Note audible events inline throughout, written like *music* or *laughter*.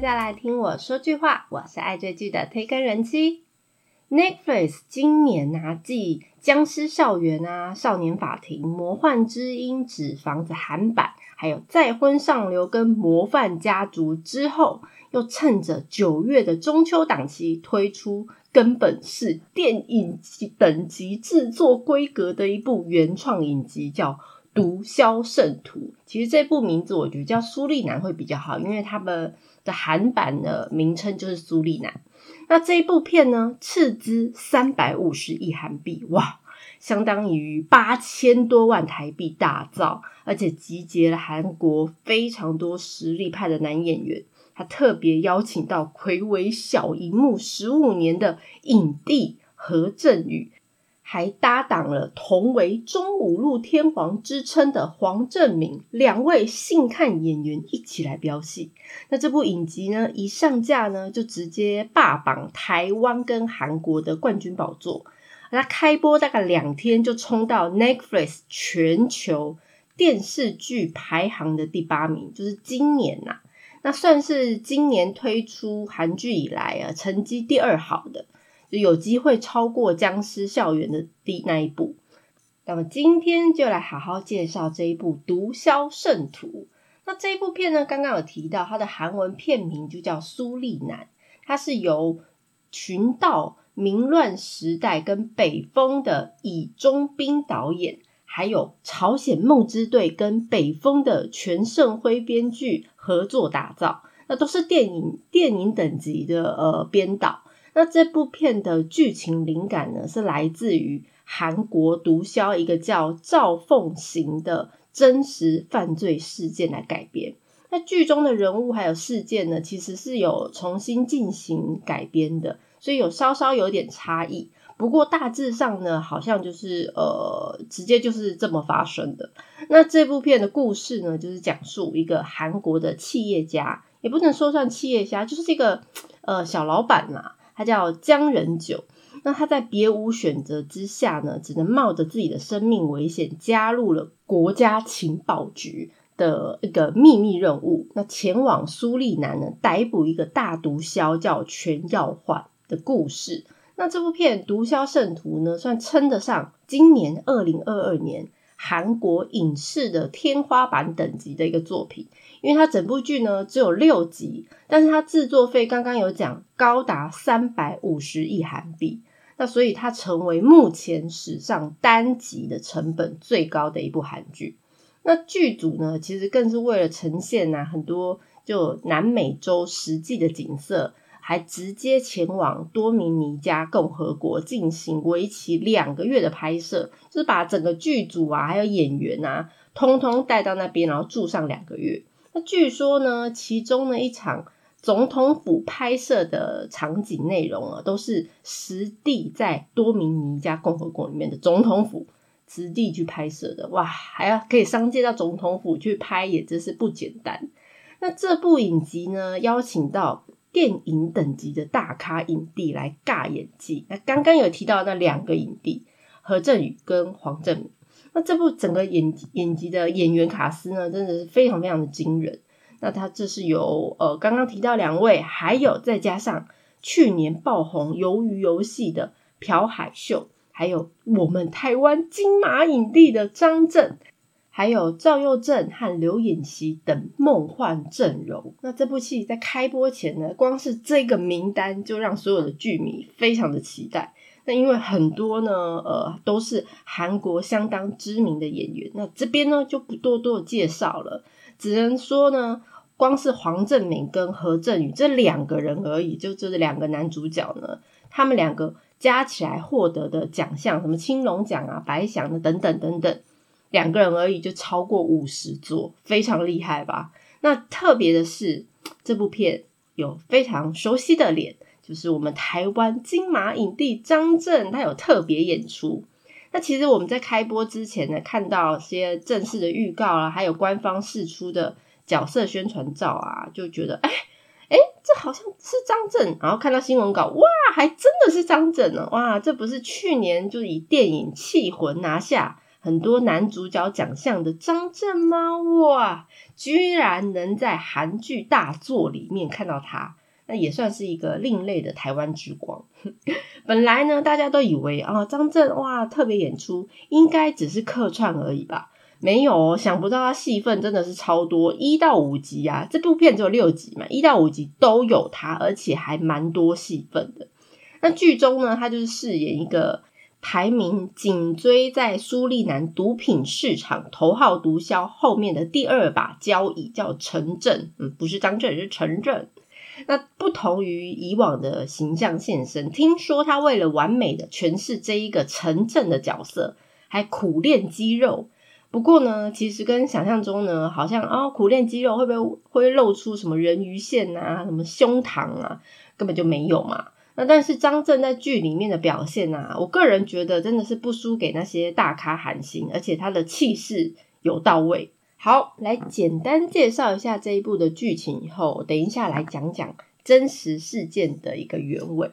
大家来听我说句话，我是爱追剧的推更人妻。Netflix 今年啊，继《僵尸校园》啊、《少年法庭》、《魔幻之音》、《纸房子》韩版，还有《再婚上流》跟《模范家族》之后，又趁着九月的中秋档期推出，根本是电影级等级制作规格的一部原创影集，叫《毒枭圣徒》。其实这部名字我觉得叫苏丽南会比较好，因为他们的韩版的名称就是苏丽南。那这一部片呢，斥资三百五十亿韩币，哇，相当于八千多万台币打造，而且集结了韩国非常多实力派的男演员。他特别邀请到魁违小荧幕十五年的影帝何振宇。还搭档了同为中五路天皇之称的黄正明两位性看演员一起来飙戏。那这部影集呢，一上架呢，就直接霸榜台湾跟韩国的冠军宝座。那开播大概两天就冲到 Netflix 全球电视剧排行的第八名，就是今年呐，那算是今年推出韩剧以来啊，成绩第二好的。就有机会超过《僵尸校园》的第那一部。那么今天就来好好介绍这一部《毒枭圣徒》。那这一部片呢，刚刚有提到它的韩文片名就叫《苏利南》，它是由群盗明乱时代跟北风的以中兵导演，还有朝鲜梦之队跟北风的全胜辉编剧合作打造。那都是电影电影等级的呃编导。那这部片的剧情灵感呢，是来自于韩国毒枭一个叫赵凤行的真实犯罪事件来改编。那剧中的人物还有事件呢，其实是有重新进行改编的，所以有稍稍有点差异。不过大致上呢，好像就是呃，直接就是这么发生的。那这部片的故事呢，就是讲述一个韩国的企业家，也不能说算企业家，就是这个呃小老板啦。他叫江仁九，那他在别无选择之下呢，只能冒着自己的生命危险，加入了国家情报局的一个秘密任务。那前往苏利南呢，逮捕一个大毒枭，叫全耀焕的故事。那这部片《毒枭圣徒》呢，算称得上今年二零二二年韩国影视的天花板等级的一个作品。因为它整部剧呢只有六集，但是它制作费刚刚有讲高达三百五十亿韩币，那所以它成为目前史上单集的成本最高的一部韩剧。那剧组呢其实更是为了呈现呐很多就南美洲实际的景色，还直接前往多米尼加共和国进行为期两个月的拍摄，就是把整个剧组啊还有演员啊通通带到那边，然后住上两个月。那据说呢，其中呢一场总统府拍摄的场景内容啊，都是实地在多米尼加共和国里面的总统府实地去拍摄的。哇，还要可以商借到总统府去拍，也真是不简单。那这部影集呢，邀请到电影等级的大咖影帝来尬演技。那刚刚有提到那两个影帝何振宇跟黄正明。那这部整个演演集的演员卡司呢，真的是非常非常的惊人。那他这是由呃刚刚提到两位，还有再加上去年爆红《鱿鱼游戏》的朴海秀，还有我们台湾金马影帝的张震，还有赵又正和刘演熙等梦幻阵容。那这部戏在开播前呢，光是这个名单就让所有的剧迷非常的期待。那因为很多呢，呃，都是韩国相当知名的演员，那这边呢就不多多介绍了，只能说呢，光是黄正明跟何振宇这两个人而已，就这两个男主角呢，他们两个加起来获得的奖项，什么青龙奖啊、白想的等等等等，两个人而已就超过五十座，非常厉害吧？那特别的是，这部片有非常熟悉的脸。就是我们台湾金马影帝张震，他有特别演出。那其实我们在开播之前呢，看到些正式的预告啊，还有官方释出的角色宣传照啊，就觉得哎哎，这好像是张震。然后看到新闻稿，哇，还真的是张震呢！哇，这不是去年就以电影《气魂》拿下很多男主角奖项的张震吗？哇，居然能在韩剧大作里面看到他，那也算是一个另类的台湾之光。*laughs* 本来呢，大家都以为啊，张震哇特别演出应该只是客串而已吧。没有，想不到他戏份真的是超多，一到五集啊，这部片只有六集嘛，一到五集都有他，而且还蛮多戏份的。那剧中呢，他就是饰演一个排名紧追在苏利南毒品市场头号毒枭后面的第二把交椅，叫陈正，嗯，不是张震，是陈正。那不同于以往的形象现身，听说他为了完美的诠释这一个陈正的角色，还苦练肌肉。不过呢，其实跟想象中呢，好像哦，苦练肌肉会不会会露出什么人鱼线啊，什么胸膛啊，根本就没有嘛。那但是张震在剧里面的表现啊，我个人觉得真的是不输给那些大咖韩星，而且他的气势有到位。好，来简单介绍一下这一部的剧情以后，等一下来讲讲真实事件的一个原委。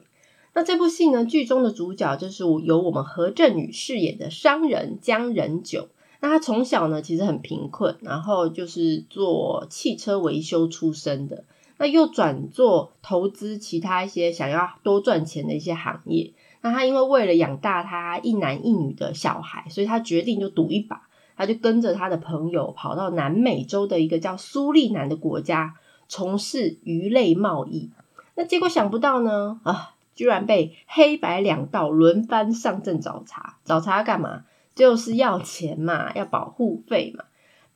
那这部戏呢，剧中的主角就是由我们何振宇饰演的商人江仁九。那他从小呢，其实很贫困，然后就是做汽车维修出身的，那又转做投资其他一些想要多赚钱的一些行业。那他因为为了养大他一男一女的小孩，所以他决定就赌一把，他就跟着他的朋友跑到南美洲的一个叫苏利南的国家，从事鱼类贸易。那结果想不到呢，啊，居然被黑白两道轮番上阵找茬，找茬干嘛？就是要钱嘛，要保护费嘛。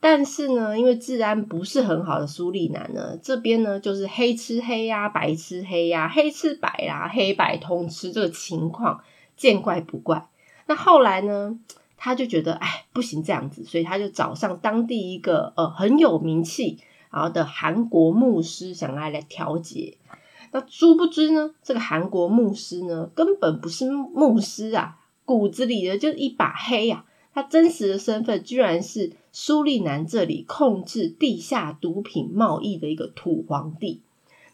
但是呢，因为治安不是很好的苏利南呢，这边呢就是黑吃黑呀，白吃黑呀，黑吃白啦，黑白通吃这个情况见怪不怪。那后来呢，他就觉得哎不行这样子，所以他就找上当地一个呃很有名气然后的韩国牧师，想来来调解。那殊不知呢，这个韩国牧师呢根本不是牧师啊。骨子里的就一把黑呀，他真实的身份居然是苏利南这里控制地下毒品贸易的一个土皇帝。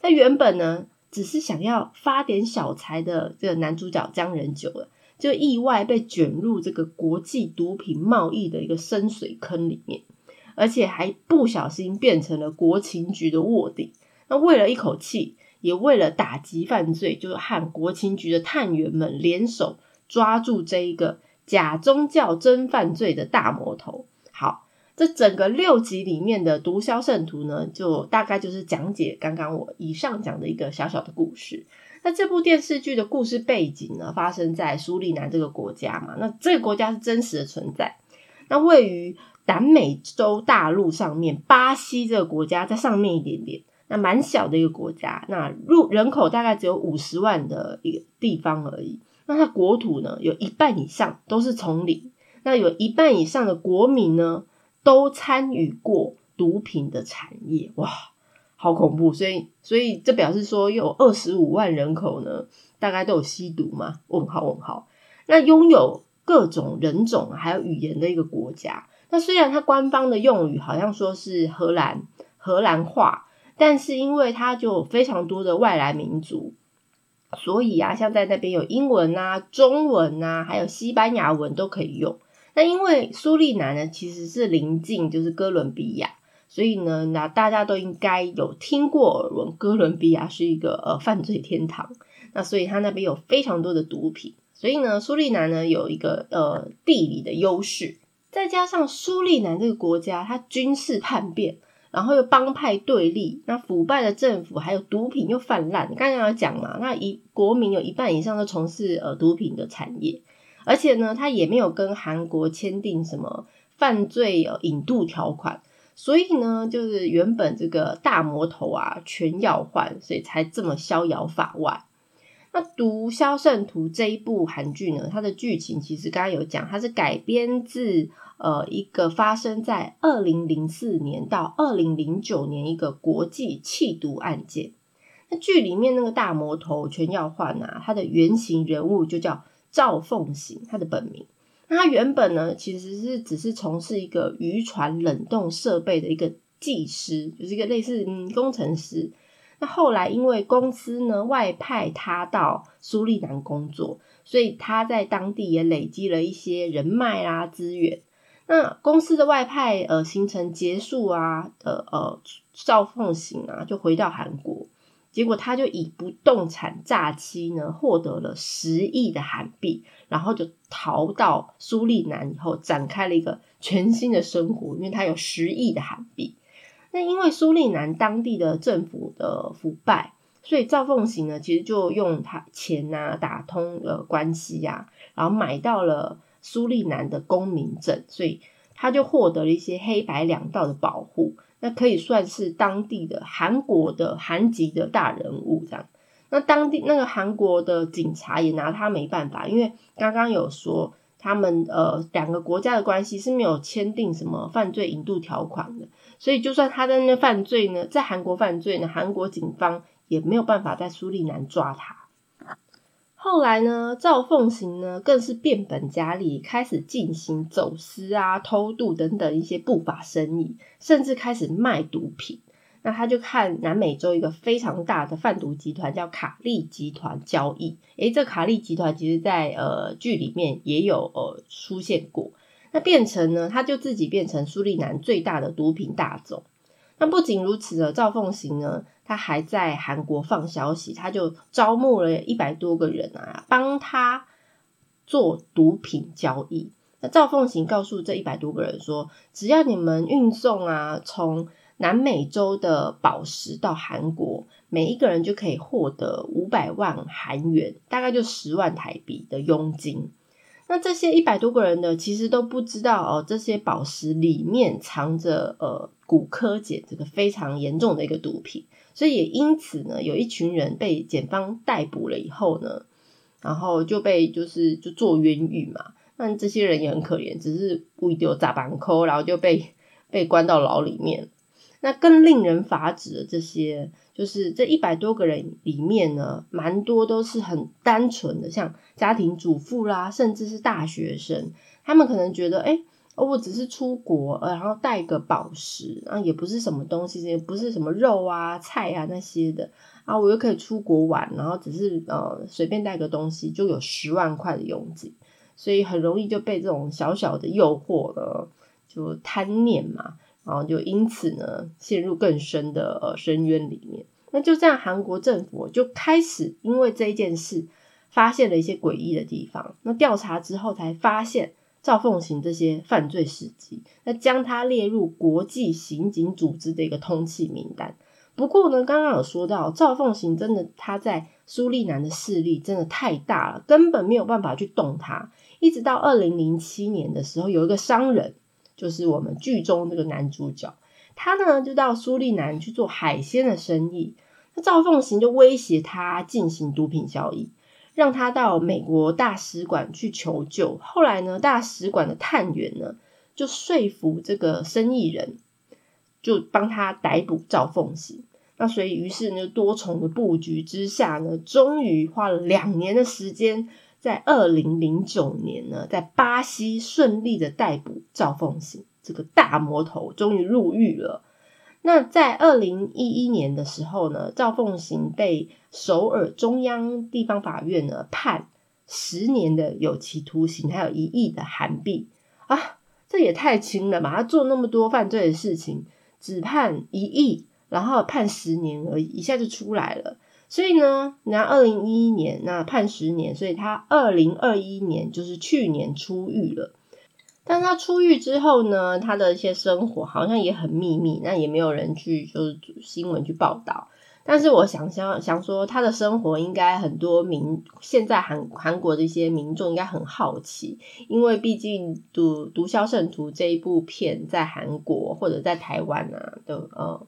那原本呢，只是想要发点小财的这个男主角江仁九了，就意外被卷入这个国际毒品贸易的一个深水坑里面，而且还不小心变成了国情局的卧底。那为了一口气，也为了打击犯罪，就和国情局的探员们联手。抓住这一个假宗教真犯罪的大魔头。好，这整个六集里面的毒枭圣徒呢，就大概就是讲解刚刚我以上讲的一个小小的故事。那这部电视剧的故事背景呢，发生在苏利南这个国家嘛？那这个国家是真实的存在。那位于南美洲大陆上面，巴西这个国家在上面一点点，那蛮小的一个国家，那入人口大概只有五十万的一个地方而已。那它国土呢，有一半以上都是丛林，那有一半以上的国民呢，都参与过毒品的产业，哇，好恐怖！所以，所以这表示说，有二十五万人口呢，大概都有吸毒嘛？问号问号。那拥有各种人种还有语言的一个国家，那虽然它官方的用语好像说是荷兰荷兰话，但是因为它就有非常多的外来民族。所以啊，像在那边有英文啊、中文啊，还有西班牙文都可以用。那因为苏利南呢，其实是临近就是哥伦比亚，所以呢，那大家都应该有听过耳闻，哥伦比亚是一个呃犯罪天堂。那所以他那边有非常多的毒品，所以呢，苏利南呢有一个呃地理的优势，再加上苏利南这个国家，它军事叛变。然后又帮派对立，那腐败的政府还有毒品又泛滥。刚刚有讲嘛，那一国民有一半以上都从事呃毒品的产业，而且呢，他也没有跟韩国签订什么犯罪呃引渡条款，所以呢，就是原本这个大魔头啊全要换，所以才这么逍遥法外。那《毒枭圣徒》这一部韩剧呢，它的剧情其实刚刚有讲，它是改编自。呃，一个发生在二零零四年到二零零九年一个国际弃毒案件。那剧里面那个大魔头全要换啊，他的原型人物就叫赵凤行，他的本名。那他原本呢，其实是只是从事一个渔船冷冻设备的一个技师，就是一个类似嗯工程师。那后来因为公司呢外派他到苏利南工作，所以他在当地也累积了一些人脉啦资源。那公司的外派呃行程结束啊，呃呃赵凤行啊就回到韩国，结果他就以不动产诈欺呢获得了十亿的韩币，然后就逃到苏利南以后展开了一个全新的生活，因为他有十亿的韩币。那因为苏利南当地的政府的腐败，所以赵凤行呢其实就用他钱啊打通了关系呀，然后买到了。苏利南的公民证，所以他就获得了一些黑白两道的保护，那可以算是当地的韩国的韩籍的大人物这样。那当地那个韩国的警察也拿他没办法，因为刚刚有说他们呃两个国家的关系是没有签订什么犯罪引渡条款的，所以就算他在那犯罪呢，在韩国犯罪呢，韩国警方也没有办法在苏利南抓他。后来呢，赵凤行呢更是变本加厉，开始进行走私啊、偷渡等等一些不法生意，甚至开始卖毒品。那他就看南美洲一个非常大的贩毒集团叫卡利集团交易。诶，这卡利集团其实在呃剧里面也有呃出现过。那变成呢，他就自己变成苏利南最大的毒品大宗。那不仅如此的，赵凤行呢。他还在韩国放消息，他就招募了一百多个人啊，帮他做毒品交易。那赵凤行告诉这一百多个人说，只要你们运送啊，从南美洲的宝石到韩国，每一个人就可以获得五百万韩元，大概就十万台币的佣金。那这些一百多个人呢，其实都不知道哦，这些宝石里面藏着呃骨科碱，这个非常严重的一个毒品。所以也因此呢，有一群人被检方逮捕了以后呢，然后就被就是就做冤狱嘛。那这些人也很可怜，只是故意丢砸板扣，然后就被 *laughs* 被关到牢里面。那更令人发指的这些，就是这一百多个人里面呢，蛮多都是很单纯的，像家庭主妇啦，甚至是大学生，他们可能觉得，哎。哦我只是出国，然后带个宝石，啊，也不是什么东西，也不是什么肉啊、菜啊那些的，啊，我又可以出国玩，然后只是呃随便带个东西就有十万块的佣金，所以很容易就被这种小小的诱惑呢，就贪念嘛，然后就因此呢陷入更深的呃深渊里面。那就这样，韩国政府就开始因为这一件事发现了一些诡异的地方，那调查之后才发现。赵凤行这些犯罪事迹，那将他列入国际刑警组织的一个通缉名单。不过呢，刚刚有说到赵凤行真的他在苏利南的势力真的太大了，根本没有办法去动他。一直到二零零七年的时候，有一个商人，就是我们剧中这个男主角，他呢就到苏利南去做海鲜的生意。那赵凤行就威胁他进行毒品交易。让他到美国大使馆去求救。后来呢，大使馆的探员呢就说服这个生意人，就帮他逮捕赵凤喜。那所以，于是呢，多重的布局之下呢，终于花了两年的时间，在二零零九年呢，在巴西顺利的逮捕赵凤喜这个大魔头，终于入狱了。那在二零一一年的时候呢，赵凤行被首尔中央地方法院呢判十年的有期徒刑，还有一亿的韩币啊，这也太轻了吧！他做那么多犯罪的事情，只判一亿，然后判十年而已，一下就出来了。所以呢，那二零一一年那判十年，所以他二零二一年就是去年出狱了。但他出狱之后呢，他的一些生活好像也很秘密，那也没有人去就是新闻去报道。但是我想想想说，他的生活应该很多民现在韩韩国的一些民众应该很好奇，因为毕竟《毒毒枭圣徒》这一部片在韩国或者在台湾啊的呃。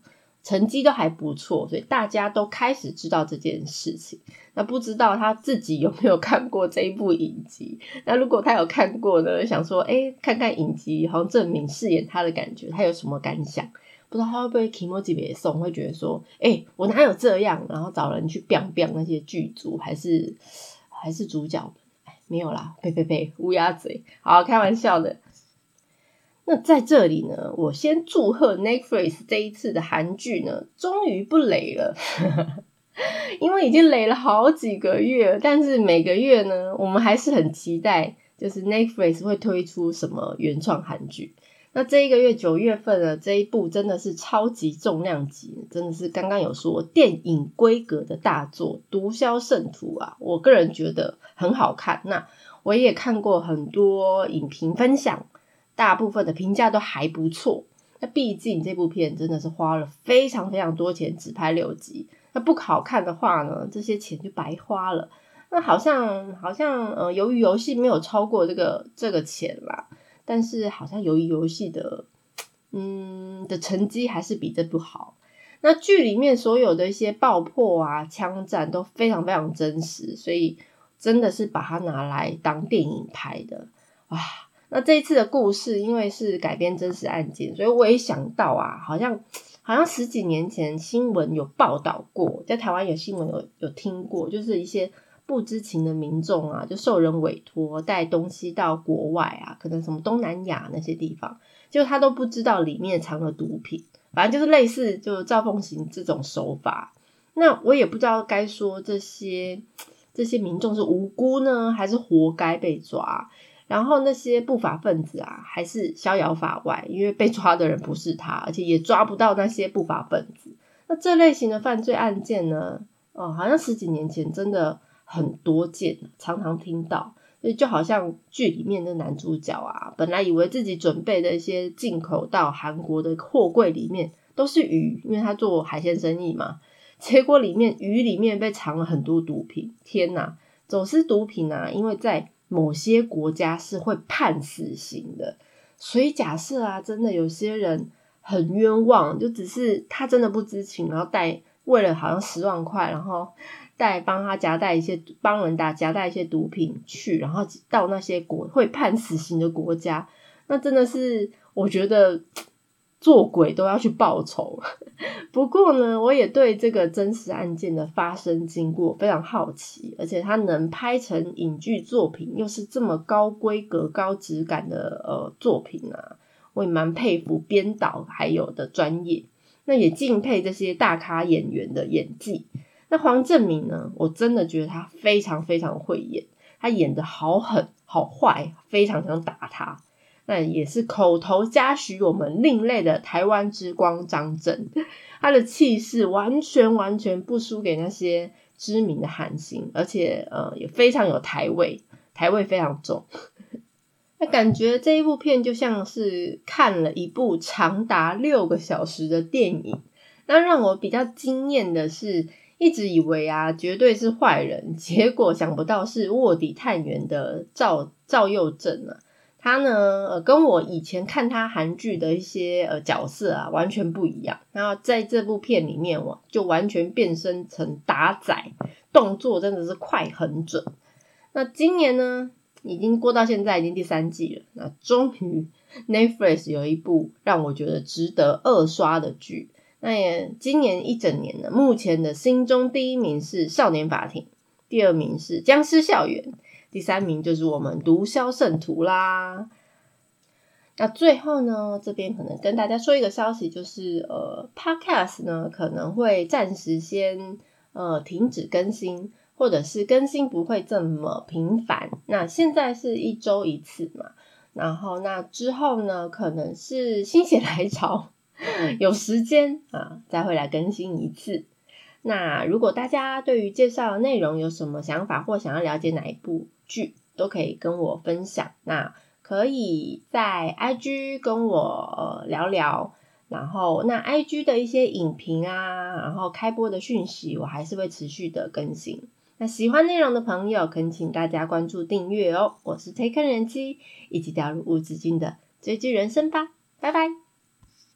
成绩都还不错，所以大家都开始知道这件事情。那不知道他自己有没有看过这一部影集？那如果他有看过呢？想说，哎，看看影集，好像证明饰演他的感觉，他有什么感想？不知道他会不会 k i m o j i 别送，会觉得说，哎，我哪有这样？然后找人去 biang biang 那些剧组，还是还是主角？哎，没有啦，*laughs* 呸呸呸，乌鸦嘴，好开玩笑的。那在这里呢，我先祝贺 Netflix 这一次的韩剧呢，终于不雷了，*laughs* 因为已经雷了好几个月，但是每个月呢，我们还是很期待就是 Netflix 会推出什么原创韩剧。那这一个月九月份的这一部真的是超级重量级，真的是刚刚有说电影规格的大作《毒枭圣徒》啊，我个人觉得很好看。那我也看过很多影评分享，大部分的评价都还不错。那毕竟这部片真的是花了非常非常多钱只拍六集，那不好看的话呢，这些钱就白花了。那好像好像呃，由于游戏没有超过这个这个钱啦。但是好像由于游戏的，嗯的成绩还是比这部好。那剧里面所有的一些爆破啊、枪战都非常非常真实，所以真的是把它拿来当电影拍的哇！那这一次的故事因为是改编真实案件，所以我也想到啊，好像好像十几年前新闻有报道过，在台湾有新闻有有听过，就是一些。不知情的民众啊，就受人委托带东西到国外啊，可能什么东南亚那些地方，就他都不知道里面藏了毒品，反正就是类似就赵凤行这种手法。那我也不知道该说这些这些民众是无辜呢，还是活该被抓。然后那些不法分子啊，还是逍遥法外，因为被抓的人不是他，而且也抓不到那些不法分子。那这类型的犯罪案件呢，哦，好像十几年前真的。很多见，常常听到，所以就好像剧里面的男主角啊，本来以为自己准备的一些进口到韩国的货柜里面都是鱼，因为他做海鲜生意嘛，结果里面鱼里面被藏了很多毒品。天哪，走私毒品啊，因为在某些国家是会判死刑的，所以假设啊，真的有些人很冤枉，就只是他真的不知情，然后带为了好像十万块，然后。带帮他夹带一些帮人打夹带一些毒品去，然后到那些国会判死刑的国家，那真的是我觉得做鬼都要去报仇。*laughs* 不过呢，我也对这个真实案件的发生经过非常好奇，而且它能拍成影剧作品，又是这么高规格、高质感的呃作品啊，我也蛮佩服编导还有的专业，那也敬佩这些大咖演员的演技。那黄正明呢？我真的觉得他非常非常会演，他演的好狠好坏，非常想打他。那也是口头嘉许我们另类的台湾之光张震，他的气势完全完全不输给那些知名的韩星，而且呃也非常有台味，台味非常重。那感觉这一部片就像是看了一部长达六个小时的电影。那让我比较惊艳的是。一直以为啊，绝对是坏人，结果想不到是卧底探员的赵赵佑正啊。他呢，呃，跟我以前看他韩剧的一些呃角色啊，完全不一样。然后在这部片里面，我就完全变身成打仔，动作真的是快很准。那今年呢，已经过到现在已经第三季了，那终于 *laughs* Netflix 有一部让我觉得值得二刷的剧。那也今年一整年呢，目前的心中第一名是《少年法庭》，第二名是《僵尸校园》，第三名就是我们《毒枭圣徒》啦。那最后呢，这边可能跟大家说一个消息，就是呃，Podcast 呢可能会暂时先呃停止更新，或者是更新不会这么频繁。那现在是一周一次嘛，然后那之后呢，可能是心血来潮。*laughs* 有时间啊，再会来更新一次。那如果大家对于介绍的内容有什么想法，或想要了解哪一部剧，都可以跟我分享。那可以在 IG 跟我聊聊。然后，那 IG 的一些影评啊，然后开播的讯息，我还是会持续的更新。那喜欢内容的朋友，恳请大家关注订阅哦。我是 Take 人机，一起掉入无止境的追剧人生吧。拜拜。